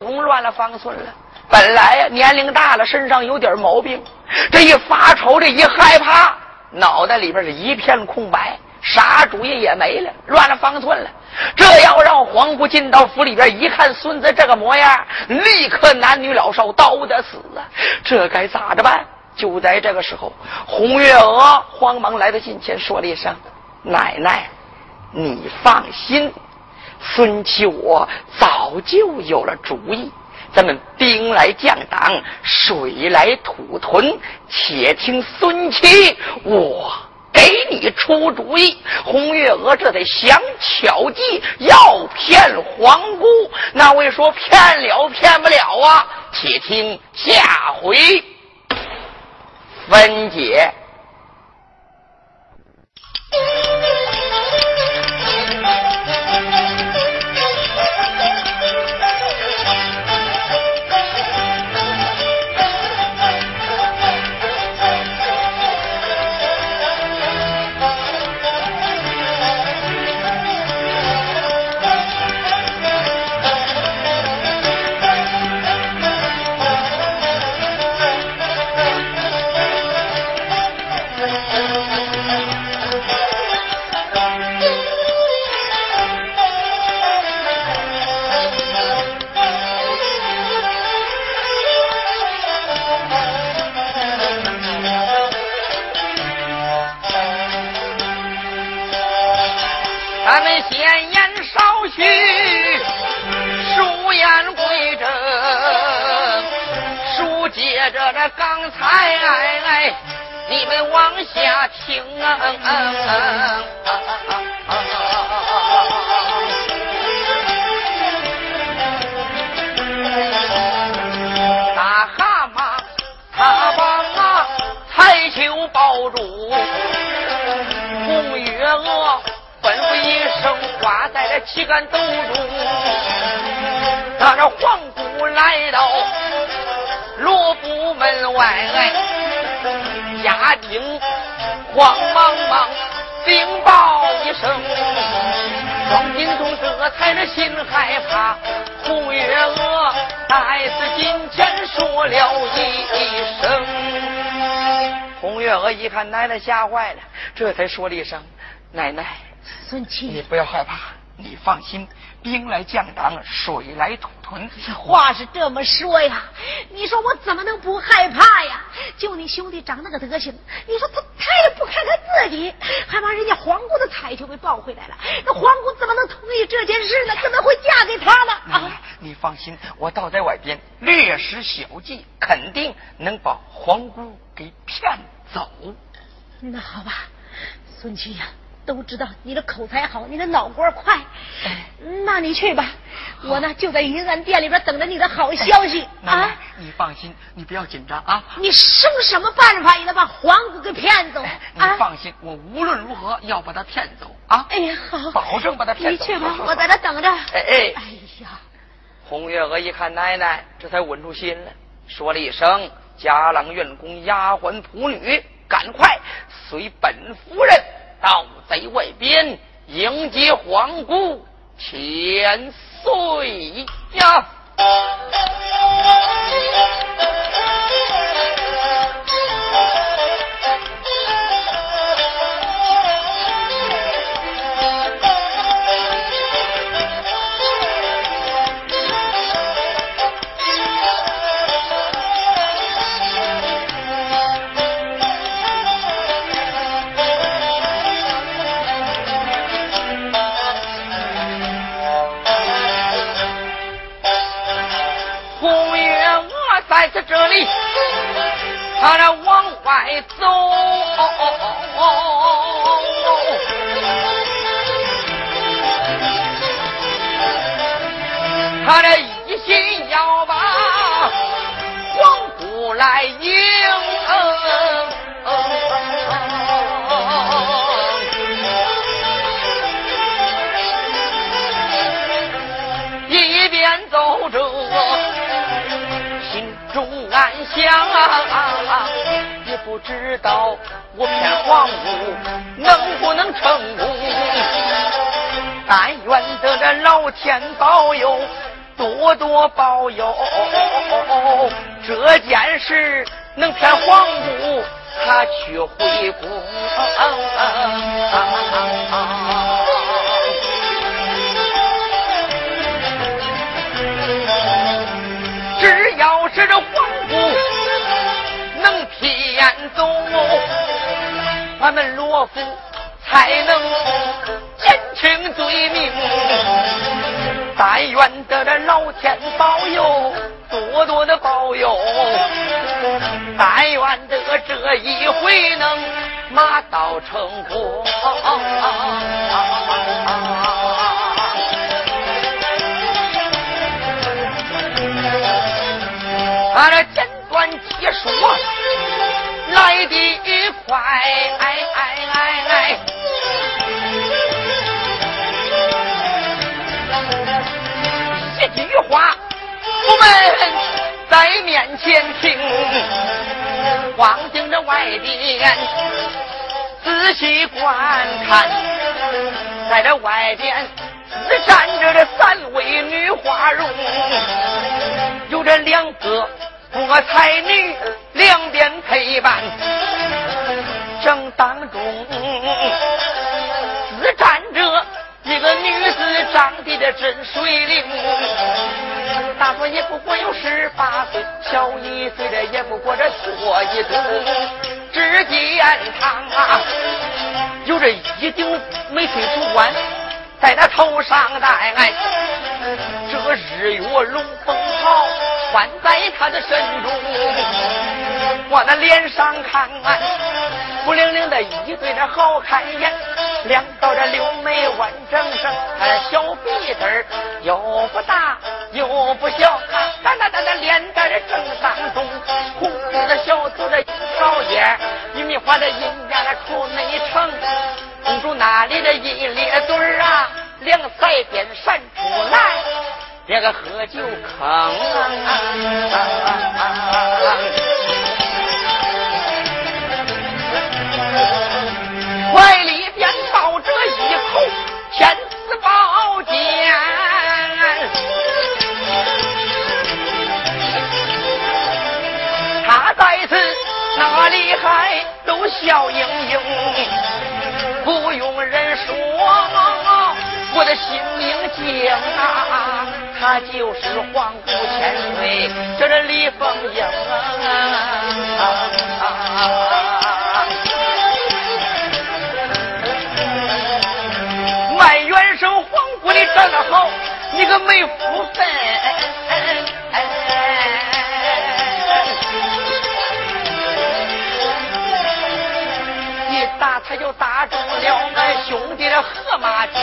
公乱了方寸了。本来呀，年龄大了，身上有点毛病，这一发愁，这一害怕，脑袋里边是一片空白，啥主意也没了，乱了方寸了。这要让皇姑进到府里边一看孙子这个模样，立刻男女老少都得死啊！这该咋着办？就在这个时候，红月娥慌忙来到近前，说了一声：“奶奶，你放心，孙七我早就有了主意。咱们兵来将挡，水来土屯，且听孙七我。”给你出主意，红月娥这得想巧计，要骗皇姑。那位说骗了骗不了啊？且听下回分解。大蛤蟆他把彩球抱住，红月娥吩咐一声，挂在了旗杆兜中，那这皇姑来到。罗布门外，家丁慌忙忙禀报一声，庄金忠这才是心害怕。红月娥在此近前说了一声，红月娥一看奶奶吓坏了，这才说了一声：“奶奶，孙七，你不要害怕，你放心。”兵来将挡，水来土屯。话是这么说呀，你说我怎么能不害怕呀？就你兄弟长那个德行，你说他他也不看看自己，还把人家皇姑的彩球给抱回来了。那皇姑怎么能同意这件事呢？怎么会嫁给他呢？啊！你放心，我倒在外边略施小计，肯定能把皇姑给骗走。那好吧，孙七呀。都知道你的口才好，你的脑瓜快，那你去吧。我呢就在云安店里边等着你的好消息啊！你放心，你不要紧张啊！你生什么办法也能把皇姑给骗走。你放心，我无论如何要把他骗走啊！哎呀，好，保证把他骗走。你去吧，我在这等着。哎哎，哎呀！红月娥一看奶奶，这才稳住心了，说了一声：“家郎院工丫鬟仆女，赶快随本夫人。”盗贼外边迎接皇姑千岁呀！天保佑，多多保佑。这件事能骗皇姑，他去回宫。只要是这皇姑能骗走，俺们罗府才能减轻罪名。但愿得这老天保佑，多多的保佑。但愿得这一回能马到成功。啊这简短结束来得快，哎哎哎句话我们在面前听，望盯着外边仔细观看，在这外边站着这三位女花容，有这两个。我才女两边陪伴，正当中这个女子，长得的真水灵，大说也不过有十八岁，小一岁的也不过这做一冬。只见她，有着一顶翡翠竹冠，在那头上戴，这日月龙凤袍。穿在他的身中，我那脸上看，孤零零的一对这好看眼，两道这柳眉弯整整，他的小鼻子儿又不大又不小，哒哒哒哒脸在这正当中，红色的小嘴的樱桃叶，玉米花的银牙那出内成，公主那里的一咧嘴儿啊，两腮边闪出来。这个喝酒坑，怀里边抱着一口天子宝剑，他在此哪里还都笑盈盈，不用人说，我的心明镜啊。他就是皇姑千岁，叫这李凤英。卖元生皇姑你长得好，你可没福分。他就打中了俺兄弟的河马精。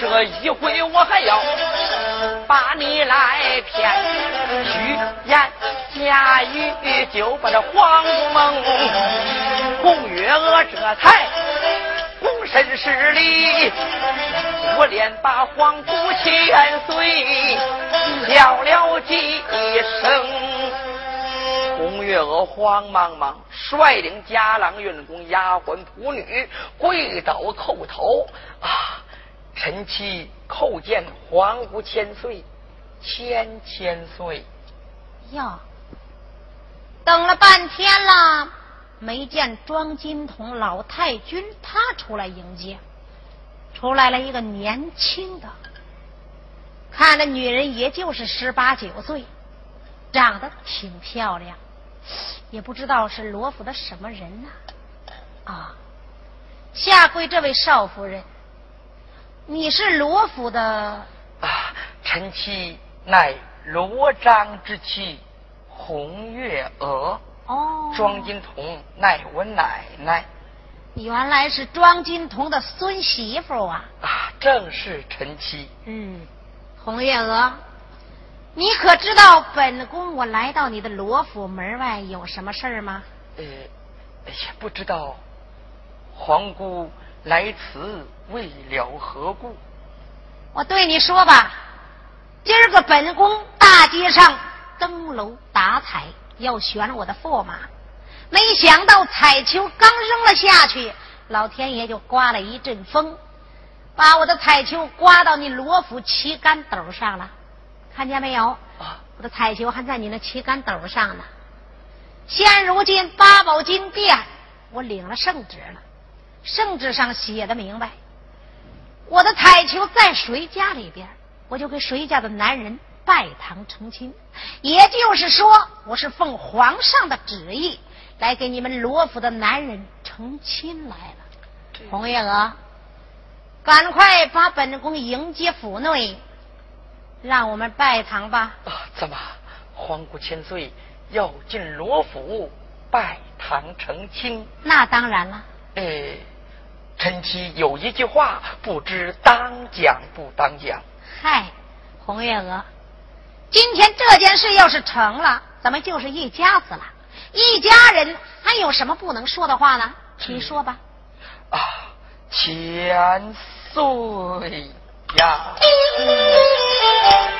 这一回我还要把你来骗，虚言假语就把这皇姑蒙。红月娥这才躬身施礼，我连把皇姑千岁叫了几声。红月娥慌忙忙率领家郎运工、丫鬟仆女跪倒叩头啊！臣妻叩见皇姑千岁，千千岁。呀，等了半天了，没见庄金童老太君他出来迎接，出来了一个年轻的，看那女人也就是十八九岁，长得挺漂亮，也不知道是罗府的什么人呐。啊，下跪这位少夫人。你是罗府的啊？臣妻乃罗章之妻红月娥。哦。庄金童乃我奶奶。原来是庄金童的孙媳妇啊！啊，正是臣妻。嗯，红月娥，你可知道本宫我来到你的罗府门外有什么事儿吗？呃，也不知道。皇姑。来此为了何故？我对你说吧，今儿个本宫大街上登楼打彩，要选我的驸马，没想到彩球刚扔了下去，老天爷就刮了一阵风，把我的彩球刮到你罗府旗杆斗上了，看见没有？啊，我的彩球还在你那旗杆斗上呢。现如今八宝金殿，我领了圣旨了，圣旨上写的明白，我的彩球在谁家里边，我就给谁家的男人拜堂成亲。也就是说，我是奉皇上的旨意来给你们罗府的男人成亲来了。红月娥，赶快把本宫迎接府内，让我们拜堂吧。啊，怎么皇姑千岁要进罗府拜堂成亲？那当然了。哎，臣妻有一句话，不知当讲不当讲。嗨，红月娥，今天这件事要是成了，咱们就是一家子了。一家人还有什么不能说的话呢？你说吧。啊，千岁呀！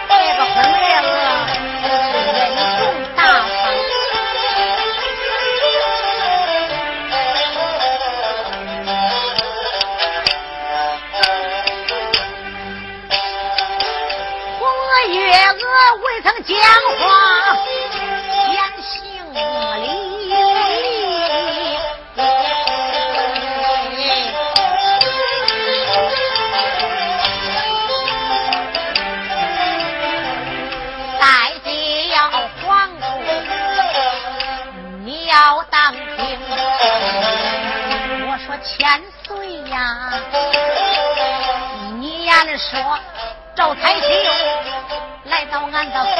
这个红月娥是人重大方。红月娥未曾讲话，言行说赵太秀来到俺的府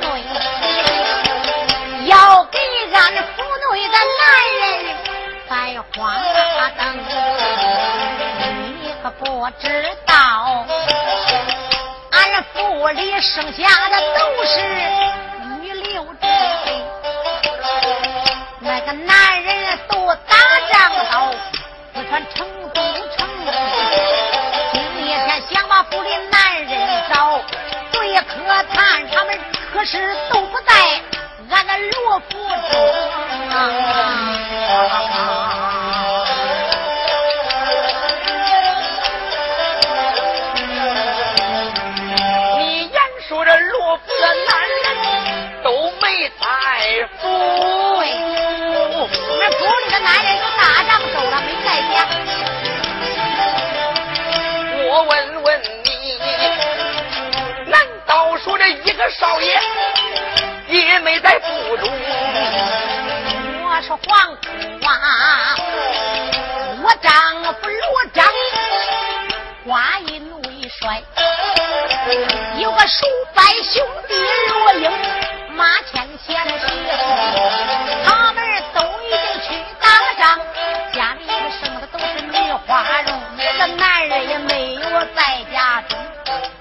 内，要给俺府内的男人摆花灯，你可不知道。俺府里剩下的都是女流之辈，那个男人都打仗到，四川成都城。可叹他们可是都不在俺的罗府中啊。你言说个少爷也没在府中？我说黄花，我丈夫罗章花印为帅，有个数百兄弟罗英、马千贤婿，他们都已经去打仗，家里头生的都是女花容，一个男人也没有在家中。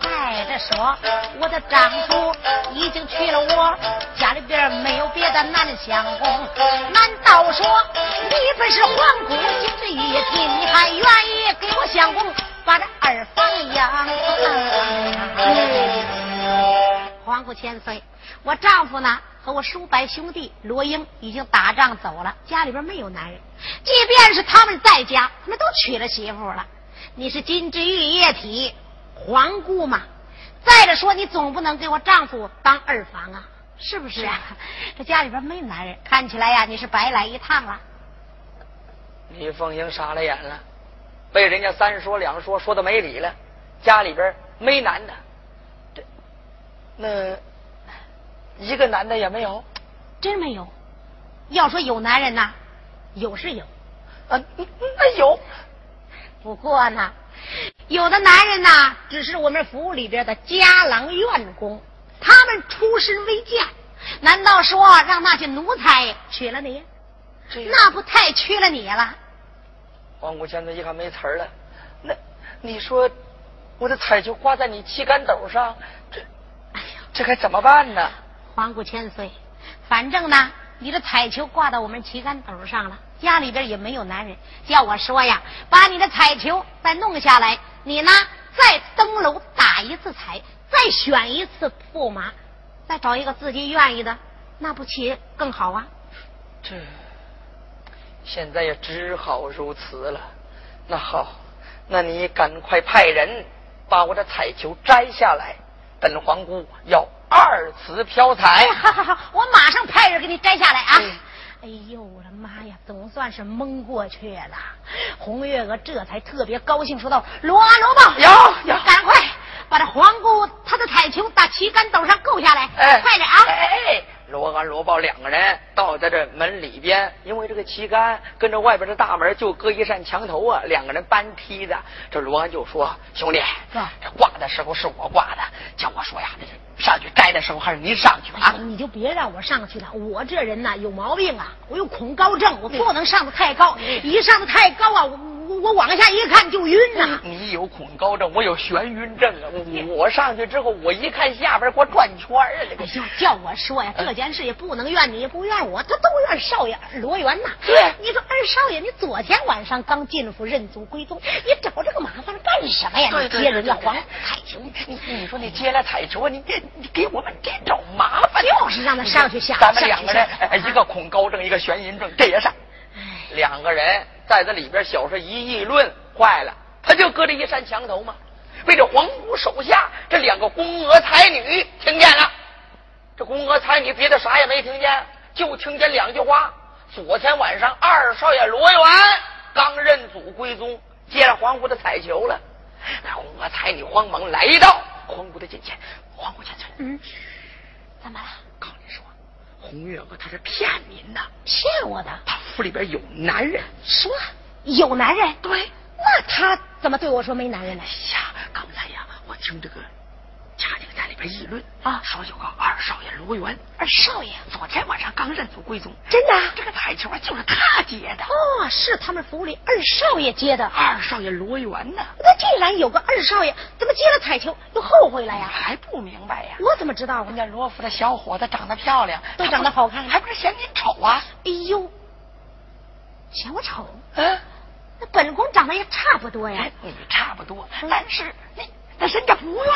再者说，我的丈夫已经娶了我，家里边没有别的男相公。难道说你本是皇姑金枝玉叶体，你还愿意给我相公把这二房养？皇姑千岁，我丈夫呢和我叔伯兄弟罗英已经打仗走了，家里边没有男人。即便是他们在家，那都娶了媳妇了。你是金枝玉叶体皇姑嘛？再者说，你总不能给我丈夫当二房啊，是不是啊？这家里边没男人，看起来呀，你是白来一趟了。李凤英傻了眼了，被人家三说两说，说的没理了。家里边没男的，这那一个男的也没有真没有。要说有男人呐，有是有，啊？那有不过呢，有的男人呐，只是我们府里边的家郎院工，他们出身微贱，难道说让那些奴才娶了你？这那不太屈了你了？黄姑现在一看没词儿了，那你说我的彩球挂在你旗杆斗上，这哎呀，这该怎么办呢？皇姑千岁，反正呢，你的彩球挂到我们旗杆斗上了，家里边也没有男人。叫我说呀，把你的彩球再弄下来，你呢再登楼打一次彩，再选一次驸马，再找一个自己愿意的，那不岂更好啊？这现在也只好如此了。那好，那你赶快派人把我的彩球摘下来，本皇姑要二次飘彩。好好好，我马上派人给你摘下来啊！哎呦我的妈呀，总算是蒙过去了。红月娥这才特别高兴，说道：“罗啊罗吧，有有，赶快把这黄姑她的彩球打旗杆斗上够下来，哎，快点啊！”哎。罗安、罗豹两个人倒在这门里边，因为这个旗杆跟着外边的大门就隔一扇墙头啊，两个人搬梯子。这罗安就说：“兄弟，这挂的时候是我挂的，叫我说呀，上去摘的时候还是您上去吧。”你就别让我上去了，我这人呐有毛病啊，我有恐高症，我不能上的太高，一上的太高啊，我。我往下一看就晕呐！你有恐高症，我有眩晕症啊！我上去之后，我一看下边给我转圈啊！这个叫我说呀，这件事也不能怨你，也不怨我，他都怨少爷罗元呐。对，你说二少爷，你昨天晚上刚进府认祖归宗，你找这个麻烦干什么呀？你接人家皇彩球，你你说你接了彩球，你给你给我们给找麻烦，就是让他上去下。咱们两个人，一个恐高症，一个眩晕症，这也上。两个人在这里边小事一议论，坏了，他就搁这一扇墙头嘛，被这皇姑手下这两个宫娥才女听见了。这宫娥猜你别的啥也没听见，就听见两句话：昨天晚上二少爷罗元刚认祖归宗，接了皇姑的彩球了。那宫娥猜你慌忙来到皇姑的近前，皇姑千岁，嗯，怎么了？告诉你说。红月娥她是骗您的，骗我的。她府里边有男人，说有男人。对，那他怎么对我说没男人呢？呀，刚才呀，我听这个。家里在里边议论啊，说有个二少爷罗元，二少爷昨天晚上刚认祖归宗，真的？这个彩球啊，就是他接的。哦，是他们府里二少爷接的。二少爷罗元呢？那既然有个二少爷，怎么接了彩球又后悔了呀？还不明白呀？我怎么知道？人家罗府的小伙子长得漂亮，都长得好看，还不是嫌您丑啊？哎呦，嫌我丑？嗯，那本宫长得也差不多呀。你差不多，但是那。那人家不愿意，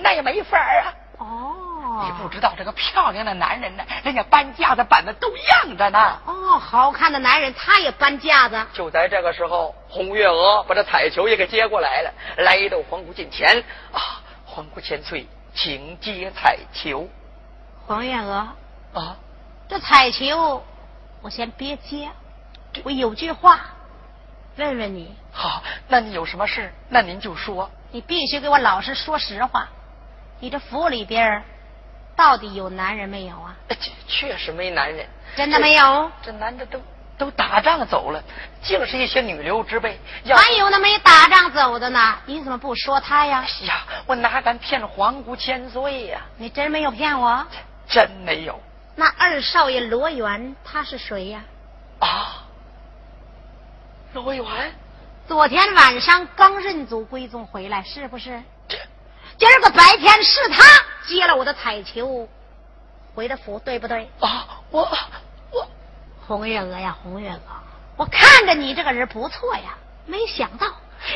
那也没法啊。哦，你不知道这个漂亮的男人呢，人家搬架子搬的都样着呢。哦，好看的男人他也搬架子。就在这个时候，红月娥把这彩球也给接过来了，来到皇姑近前啊，皇姑千岁，请接彩球。黄月娥啊，这彩球我先别接，我有句话问问你。好，那你有什么事？那您就说。你必须给我老实说实话，你这府里边到底有男人没有啊？确实没男人，真的没有。这男的都都打仗走了，净是一些女流之辈。还有那没打仗走的呢？你怎么不说他呀？哎呀，我哪敢骗皇姑千岁呀？你真没有骗我？真没有。那二少爷罗元他是谁呀？啊，罗元。昨天晚上刚认祖归宗回来，是不是？今儿个白天是他接了我的彩球，回的府，对不对？啊，我我红月娥呀，红月娥，我看着你这个人不错呀，没想到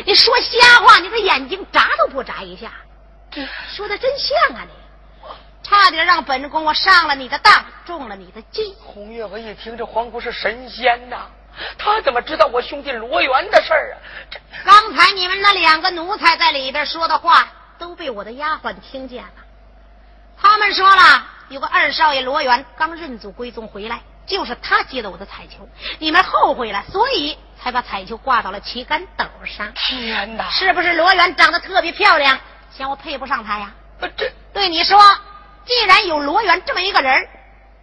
你说瞎话，你的眼睛眨都不眨一下，说的真像啊你，差点让本宫我上了你的当，中了你的计。红月娥一听，这皇姑是神仙呐。他怎么知道我兄弟罗元的事儿啊？这刚才你们那两个奴才在里边说的话，都被我的丫鬟听见了。他们说了，有个二少爷罗元刚认祖归宗回来，就是他接的我的彩球。你们后悔了，所以才把彩球挂到了旗杆斗上。天哪！是不是罗元长得特别漂亮，嫌我配不上他呀？这对你说，既然有罗元这么一个人，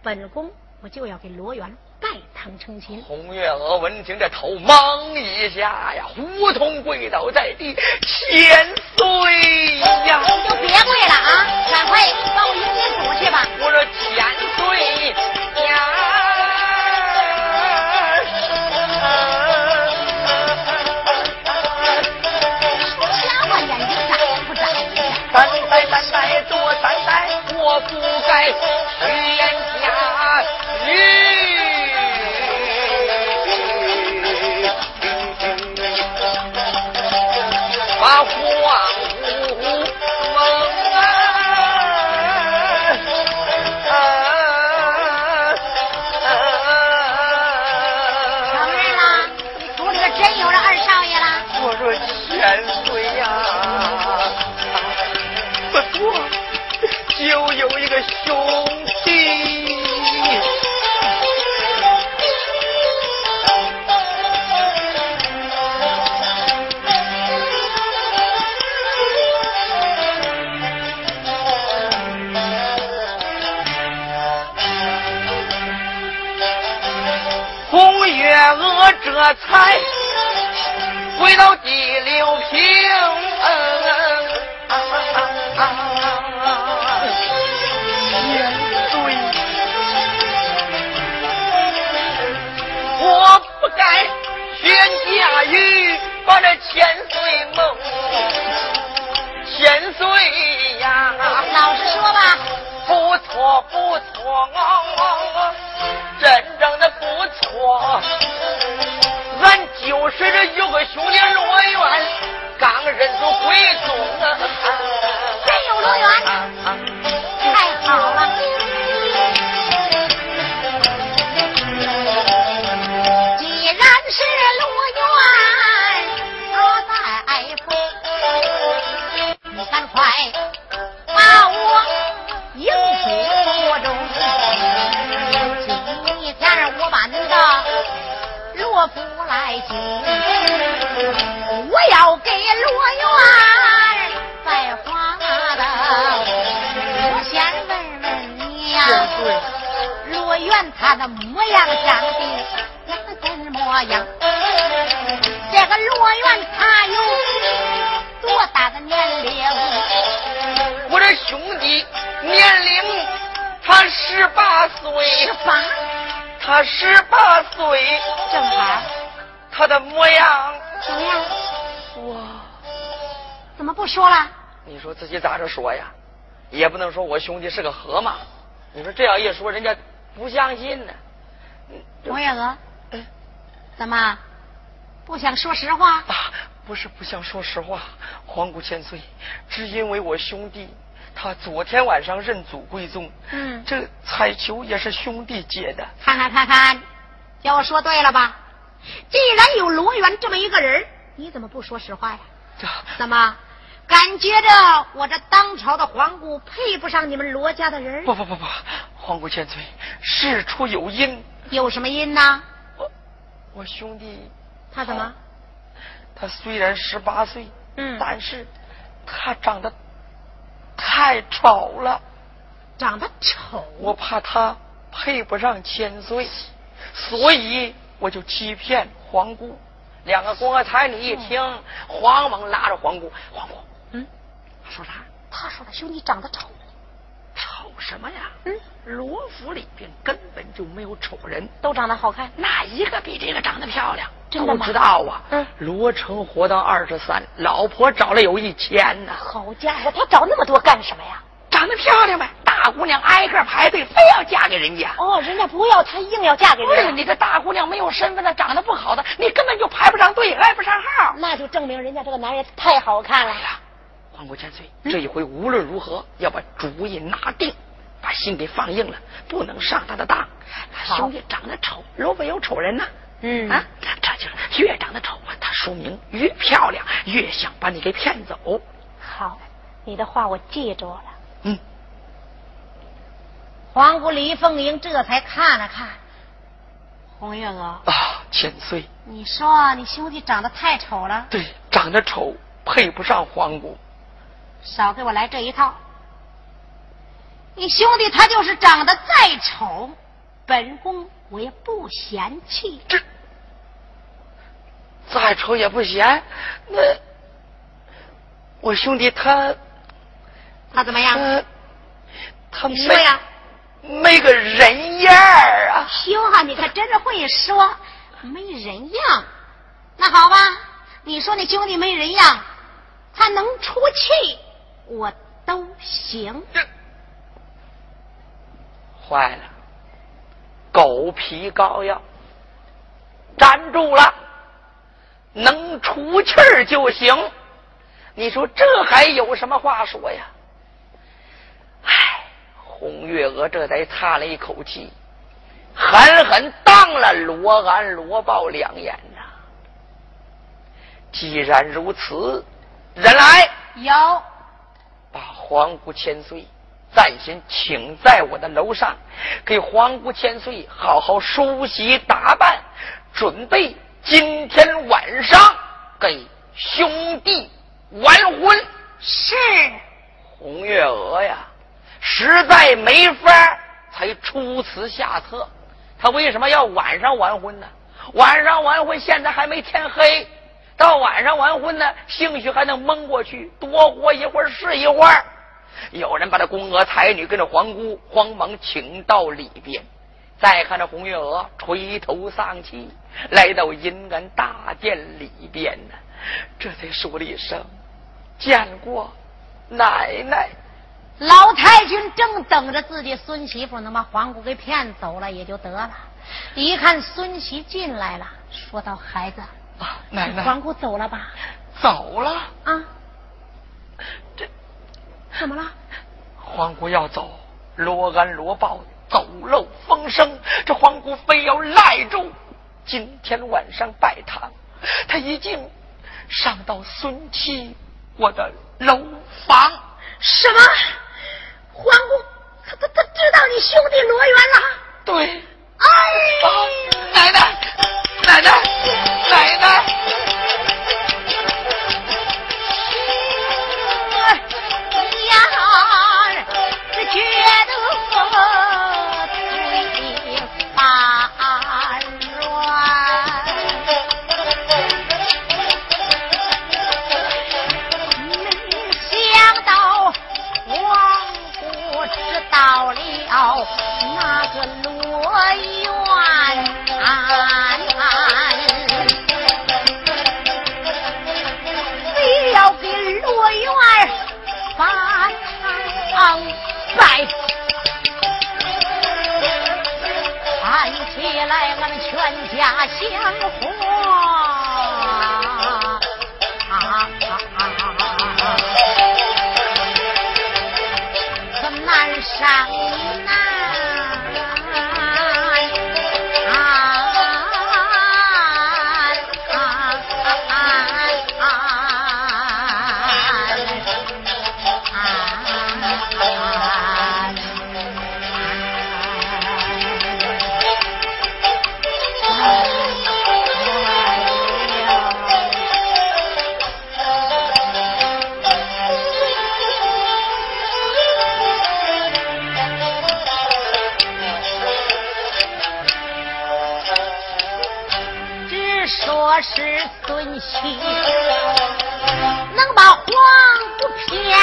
本宫我就要给罗元。拜堂成亲。红月娥闻听，这头忙一下呀，胡同跪倒在地，千岁呀！就别跪了啊，赶快帮我迎接祖去吧。我说千岁呀！瞎话，眼睛眨也不眨一下。三代三代做三代，我不该虚言假把荒芜梦啊！承认啦，你屋里可真有了二少爷啦！我说千岁呀，不错，就有一个兄。才回到第六平。下雨把这千岁梦，千岁呀！老实说吧，不错不错，兄弟罗元，刚认祖归宗啊！真有罗元，元他的模样长得怎么样？这个罗元他有。多大的年龄？我这兄弟年龄他十八岁，十八，他十八岁，正好。他的模样怎么样？哇！怎么不说了？你说自己咋着说呀？也不能说我兄弟是个河马。你说这样一说，人家不相信呢。王月娥，怎么不想说实话？啊，不是不想说实话。皇姑千岁，只因为我兄弟他昨天晚上认祖归宗，嗯，这彩球也是兄弟借的。看看看看，叫我说对了吧？既然有罗元这么一个人，你怎么不说实话呀？这怎么感觉着我这当朝的皇姑配不上你们罗家的人？不不不不，皇姑千岁，事出有因。有什么因呢？我我兄弟他怎么？他虽然十八岁。嗯，但是他长得太丑了，长得丑，我怕他配不上千岁，所以我就欺骗皇姑。两个官差女一听，慌忙拉着皇姑，皇姑，嗯，他说啥？他说他兄弟长得丑，丑什么呀？嗯，罗府里边根本就没有丑人，都长得好看，哪一个比这个长得漂亮？真的吗？知道啊，嗯，罗成活到二十三，老婆找了有一千呢。好家伙，他找那么多干什么呀？长得漂亮呗，大姑娘挨个排队，非要嫁给人家。哦，人家不要，她硬要嫁给人。家。你这大姑娘没有身份的，长得不好的，你根本就排不上队，挨不上号。那就证明人家这个男人太好看了。皇姑千岁，这一回无论如何要把主意拿定，把心给放硬了，不能上他的当。他兄弟长得丑，若没有丑人呢？嗯啊，这就是越长得丑，他说明越漂亮，越想把你给骗走。好，你的话我记住了。嗯。皇姑李凤英这才看了看红月娥啊，千岁，你说你兄弟长得太丑了。对，长得丑配不上皇姑。少给我来这一套。你兄弟他就是长得再丑，本宫我也不嫌弃。这。再丑也不嫌，那我兄弟他他怎么样？他你说呀，没个人样儿啊！行啊，你可真是会说，没人样。那好吧，你说你兄弟没人样，他能出气，我都行。坏了，狗皮膏药，粘住了。能出气儿就行，你说这还有什么话说呀？唉，红月娥这才叹了一口气，狠狠瞪了罗安、罗豹两眼呐。既然如此，人来有，把皇姑千岁暂先请在我的楼上，给皇姑千岁好好梳洗打扮，准备今天晚上给兄弟完婚。是红月娥呀，实在没法才出此下策。他为什么要晚上完婚呢？晚上完婚，现在还没天黑，到晚上完婚呢，兴许还能蒙过去，多活一会儿是一会儿。有人把这宫娥才女跟着皇姑慌忙请到里边，再看这红月娥垂头丧气来到银安大殿里边呢，这才说了一声：“见过奶奶。”老太君正等着自己孙媳妇能把皇姑给骗走了也就得了，一看孙媳进来了，说道：“孩子，啊，奶奶，皇姑走了吧？走了啊？这怎么了？皇姑要走，罗安罗豹走漏风声，这皇姑非要赖住。今天晚上拜堂，他已经上到孙七我的楼房。什么？皇姑，他他他知道你兄弟罗元了？对。哎，奶奶，奶奶，奶奶。我是孙七，能把黄土偏。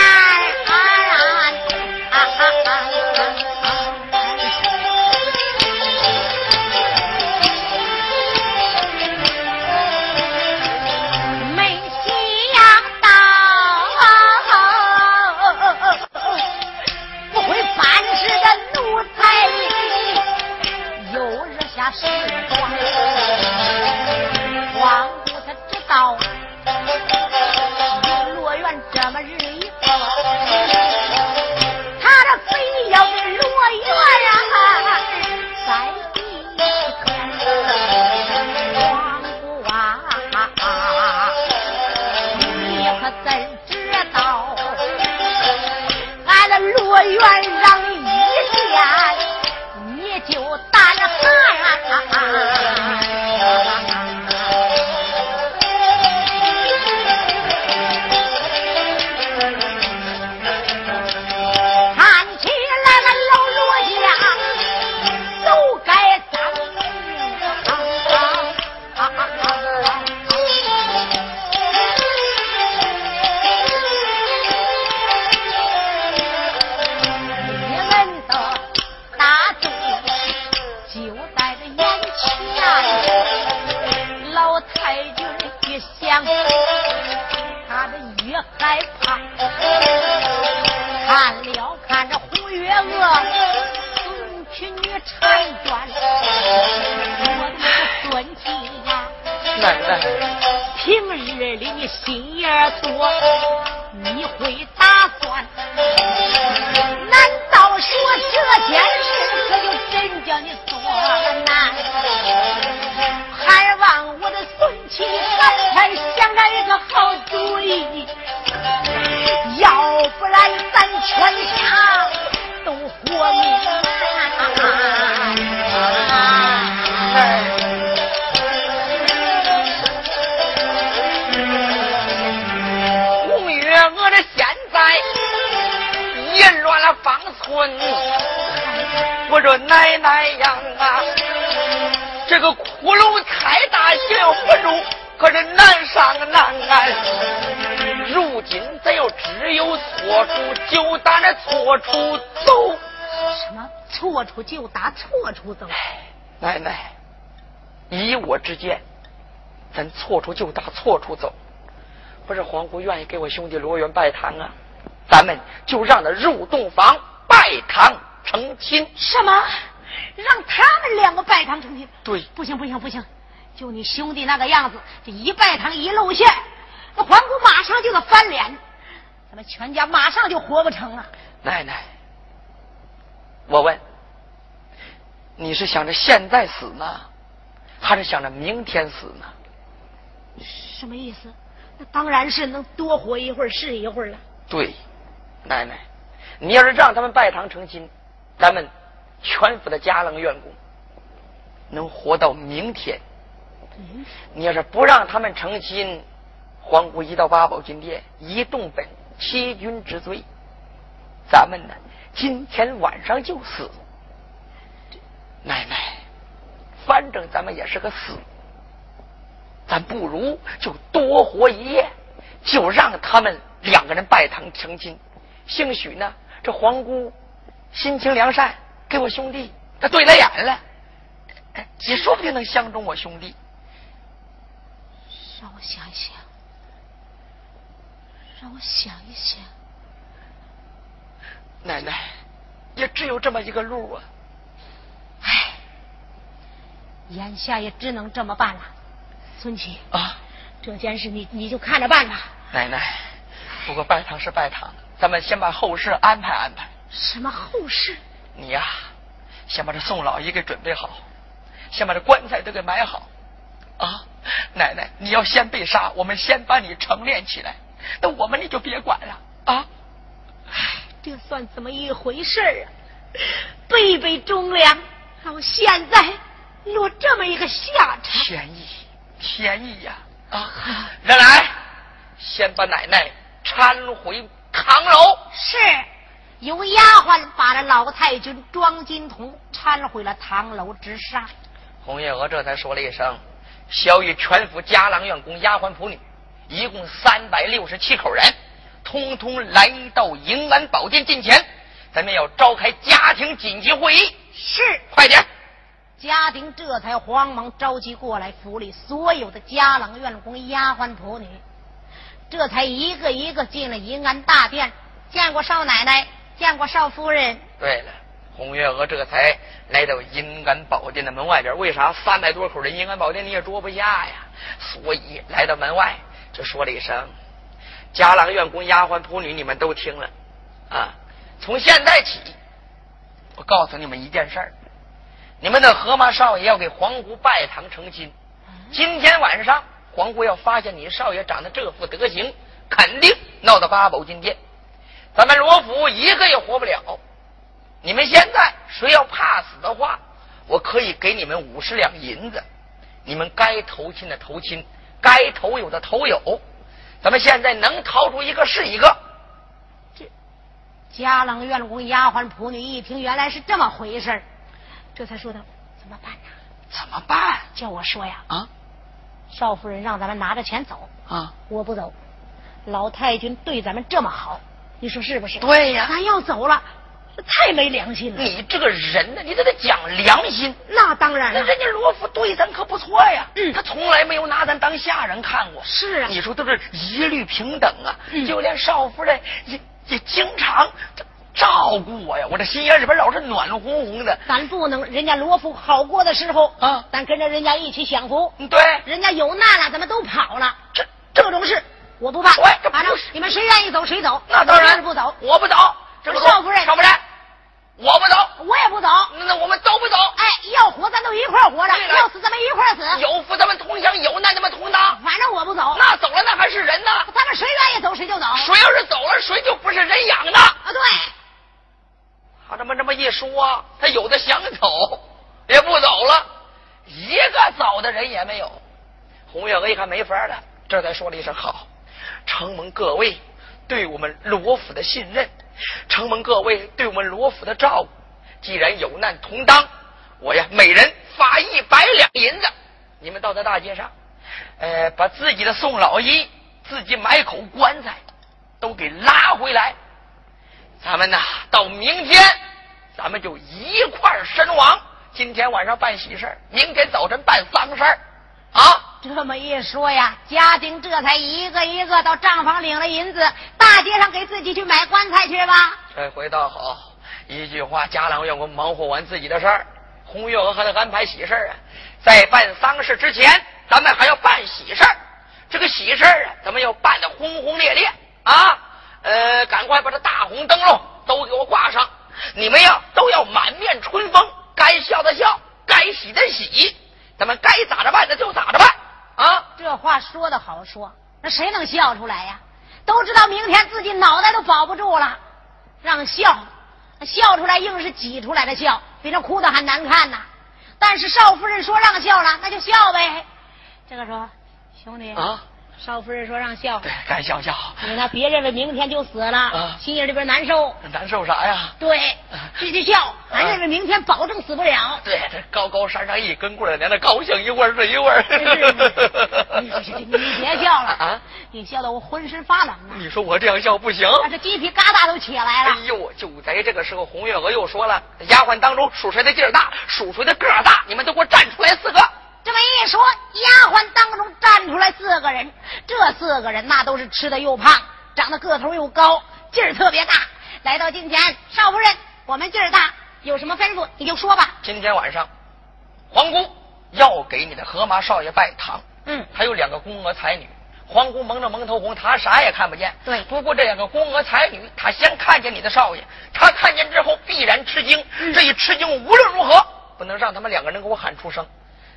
只有错处，就打那错处走。什么？错处就打错处走？奶奶，以我之见，咱错处就打错处走。不是皇姑愿意给我兄弟罗元拜堂啊，咱们就让他入洞房拜堂成亲。什么？让他们两个拜堂成亲？对，不行不行不行！就你兄弟那个样子，这一拜堂一露馅，那皇姑马上就得翻脸，咱们全家马上就活不成了。奶奶，我问，你是想着现在死呢，还是想着明天死呢？什么意思？那当然是能多活一会儿是一会儿了。对，奶奶，你要是让他们拜堂成亲，咱们全府的家郎员工能活到明天。你要是不让他们成亲，皇姑一到八宝金殿一动本欺君之罪，咱们呢今天晚上就死。奶奶，反正咱们也是个死。咱不如就多活一夜，就让他们两个人拜堂成亲。兴许呢，这皇姑心情良善，给我兄弟他对了眼了，也说不定能相中我兄弟。让我想想，让我想一想。奶奶，也只有这么一个路啊。唉，眼下也只能这么办了。孙琦啊，这件事你你就看着办吧。奶奶，不过拜堂是拜堂，咱们先把后事安排安排。什么后事？你呀，先把这宋老爷给准备好，先把这棺材都给埋好。啊，奶奶，你要先被杀，我们先把你成殓起来，那我们你就别管了啊。唉，这算怎么一回事啊？辈辈忠良，到现在落这么一个下场。天意。天意呀！啊，人来，先把奶奶搀回堂楼。是，有丫鬟把这老太君庄金童搀回了堂楼之上。红月娥这才说了一声：“小雨全府家郎院供、丫鬟仆女，一共三百六十七口人，通通来到迎安宝殿近前，咱们要召开家庭紧急会议。”是，快点。家丁这才慌忙召集过来府里所有的家郎、院工、丫鬟、仆女，这才一个一个进了银安大殿，见过少奶奶，见过少夫人。对了，红月娥这才来到银安宝殿的门外边。为啥三百多口人银安宝殿你也捉不下呀？所以来到门外就说了一声：“家郎、院工、丫鬟、仆女，你们都听了啊！从现在起，我告诉你们一件事儿。”你们的河马少爷要给皇姑拜堂成亲，今天晚上皇姑要发现你少爷长得这副德行，肯定闹到八宝金殿，咱们罗府一个也活不了。你们现在谁要怕死的话，我可以给你们五十两银子，你们该投亲的投亲，该投有的投有，咱们现在能逃出一个是一个。这家郎、院工、丫鬟、仆女一听，原来是这么回事这才说道：“怎么办呢？怎么办？叫我说呀！啊，少夫人让咱们拿着钱走啊，我不走。老太君对咱们这么好，你说是不是？对呀，咱要走了，太没良心了。你这个人呢，你都得讲良心。那当然了，那人家罗福对咱可不错呀。嗯，他从来没有拿咱当下人看过。是啊，你说都是一律平等啊。嗯，就连少夫人也也经常。照顾我呀，我这心眼里边老是暖烘烘的。咱不能，人家罗福好过的时候啊，咱跟着人家一起享福。对，人家有难了，咱们都跑了。这这种事我不怕。喂，反正你们谁愿意走谁走。那当然不走，我不走。这个少夫人，少夫人，我不走，我也不走。那我们都不走。哎，要活咱都一块活着，要死咱们一块死。有福咱们同享，有难咱们同当。反正我不走。那走了那还是人呢？咱们谁愿意走谁就走。谁要是走了，谁就不是人养的。啊，对。他这么这么一说，他有的想走也不走了，一个走的人也没有。红月娥一看没法了，这才说了一声：“好，承蒙各位对我们罗府的信任，承蒙各位对我们罗府的照顾。既然有难同当，我呀每人发一百两银子，你们到这大街上，呃，把自己的宋老一、自己买口棺材都给拉回来。咱们呐，到明天，咱们就一块儿身亡。今天晚上办喜事明天早晨办丧事啊。这么一说呀，家丁这才一个一个到账房领了银子，大街上给自己去买棺材去吧。这回倒好，一句话，家郎要我忙活完自己的事儿，红月娥还得安排喜事儿啊。在办丧事之前，咱们还要办喜事儿这个喜事儿啊，咱们要办的轰轰烈烈啊！呃，赶快把这大红灯笼都给我挂上，你们呀都要满面春风，该笑的笑，该喜的喜，咱们该咋着办的就咋着办。啊，这话说的好说，那谁能笑出来呀？都知道明天自己脑袋都保不住了，让笑，笑出来硬是挤出来的笑，比那哭的还难看呐。但是少夫人说让笑了，那就笑呗。这个说，兄弟啊。少夫人说让笑，对，该笑笑。你看别认为明天就死了，心眼里边难受。难受啥呀？对，继续笑。俺认为明天保证死不了。对，这高高山上一根棍儿，连着高兴一会儿是一会儿。你你别笑了啊！你笑得我浑身发冷啊！你说我这样笑不行，这鸡皮疙瘩都起来了。哎呦，就在这个时候，红月娥又说了：“丫鬟当中数谁的劲儿大，数谁的个儿大，你们都给我站出来四个。”这么一说，丫鬟当中站出来四个人，这四个人那都是吃的又胖，长得个头又高，劲儿特别大。来到近前，少夫人，我们劲儿大，有什么吩咐你就说吧。今天晚上，皇姑要给你的河马少爷拜堂。嗯，他有两个宫娥才女，皇姑蒙着蒙头红，他啥也看不见。对，不过这两个宫娥才女，她先看见你的少爷，她看见之后必然吃惊。这一吃惊，无论如何不能让他们两个人给我喊出声。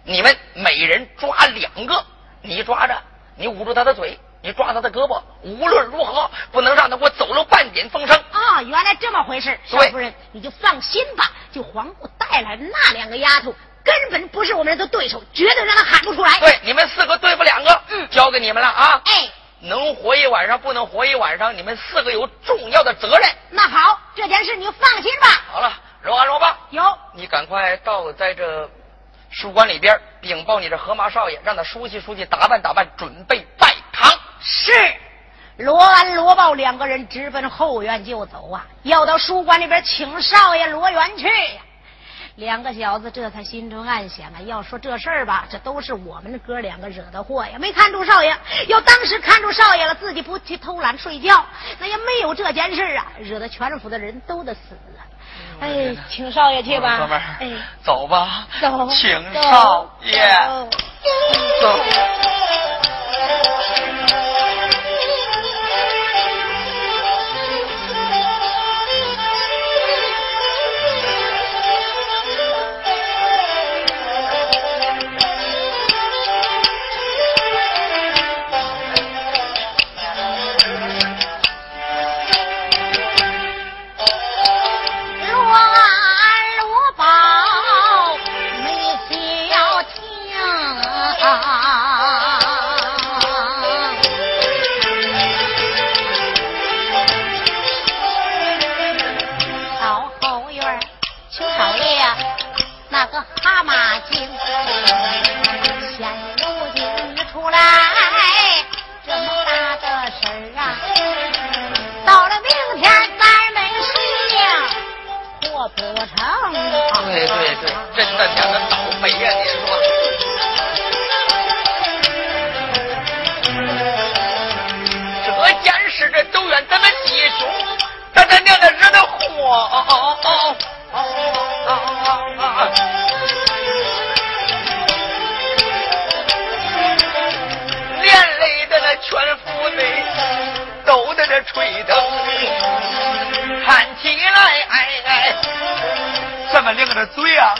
你们每人抓两个，你抓着，你捂住他的嘴，你抓他的胳膊，无论如何不能让他给我走了半点风声。啊，原来这么回事，少夫人你就放心吧。就皇姑带来的那两个丫头，根本不是我们的对手，绝对让他喊不出来。对，你们四个对付两个，嗯，交给你们了啊。哎，能活一晚上，不能活一晚上，你们四个有重要的责任。那好，这件事你就放心吧。好了，揉啊揉吧，有，你赶快到在这。书馆里边禀报你这河马少爷，让他梳洗梳洗，打扮打扮，准备拜堂。是，罗安、罗豹两个人直奔后院就走啊，要到书馆里边请少爷罗元去。两个小子这才心中暗想啊，要说这事儿吧，这都是我们哥两个惹的祸呀。没看住少爷，要当时看住少爷了，自己不去偷懒睡觉，那也没有这件事啊，惹得全府的人都得死。哎，请少爷去吧，哥们儿，哎，走吧，走，请少爷。走。为你们两个的嘴啊？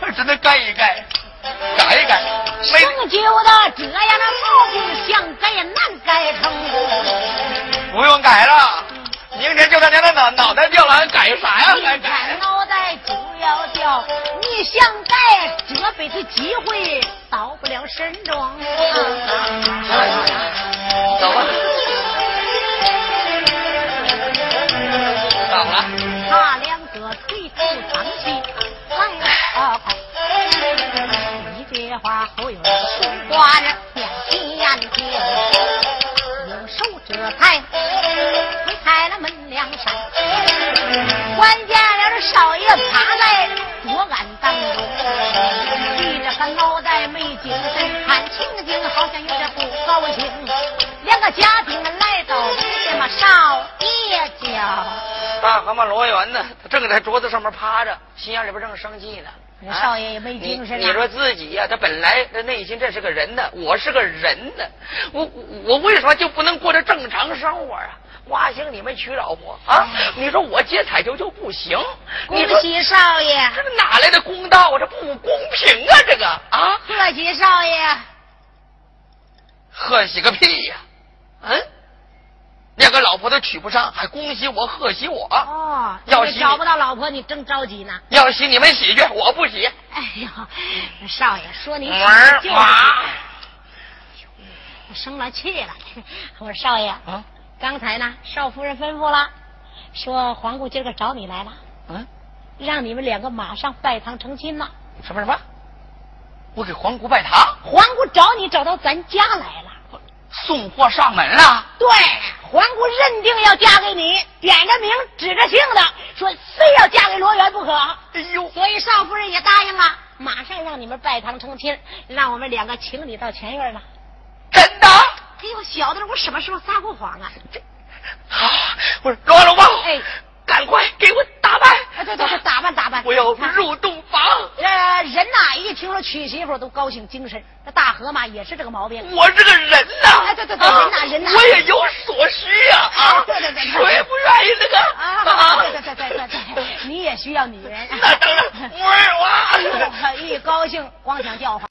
还真得改一改改一改。没。曾的这样的毛病想改也难改成。功不用改了。明天就他娘的脑脑袋掉了还改啥呀？改改脑袋就要掉你想改这辈子机会到不了神庄走吧。句话后有红花人面前听，用手这才推开了门梁扇，关见了少爷趴在桌案当中，低着个脑袋没精神，看情景好像有点不高兴。两个家丁来到什么少爷家，大蛤蟆罗元呢？他正在桌子上面趴着，心眼里边正生气呢。这少爷也没精神啊你你说自己呀、他本来他内心这是个人呢，我是个人呢，我我我为什么就不能过着正常生活啊？花兴你们娶老婆啊？你说我接彩球就不行？恭喜少爷，这哪来的公道啊？这不公平啊！这个啊，贺喜少爷。贺喜个屁呀、嗯，连个老婆都娶不上，还恭喜我，贺喜我。哦，要喜找不到老婆，你正着急呢。要洗你们洗去，我不洗。哎呀，少爷说你玩儿就是哇生了气了。我说少爷，啊刚才呢，少夫人吩咐了，说皇姑今儿个找你来了，嗯，让你们两个马上拜堂成亲呐。什么什么？我给皇姑拜堂，皇姑找你找到咱家来了。送货上门了。对，皇姑认定要嫁给你，点着名指着姓的说非要嫁给罗元不可。哎呦，所以少夫人也答应了，马上让你们拜堂成亲，让我们两个请你到前院了。真的？哎呦，小的我什么时候撒过谎啊？啊！我说罗老王，哎，赶快给我打扮。哎，对对对，打扮打扮。我要入洞房。呃，人呐，一听说娶媳妇都高兴精神。这大河马也是这个毛病。我这个人呐，哎对对对啊人呐人呐我也有所需呀啊！对对对对谁不愿意那个啊，对对对对对对，你也需要女人。那当然，我儿哇！一高兴光想叫唤。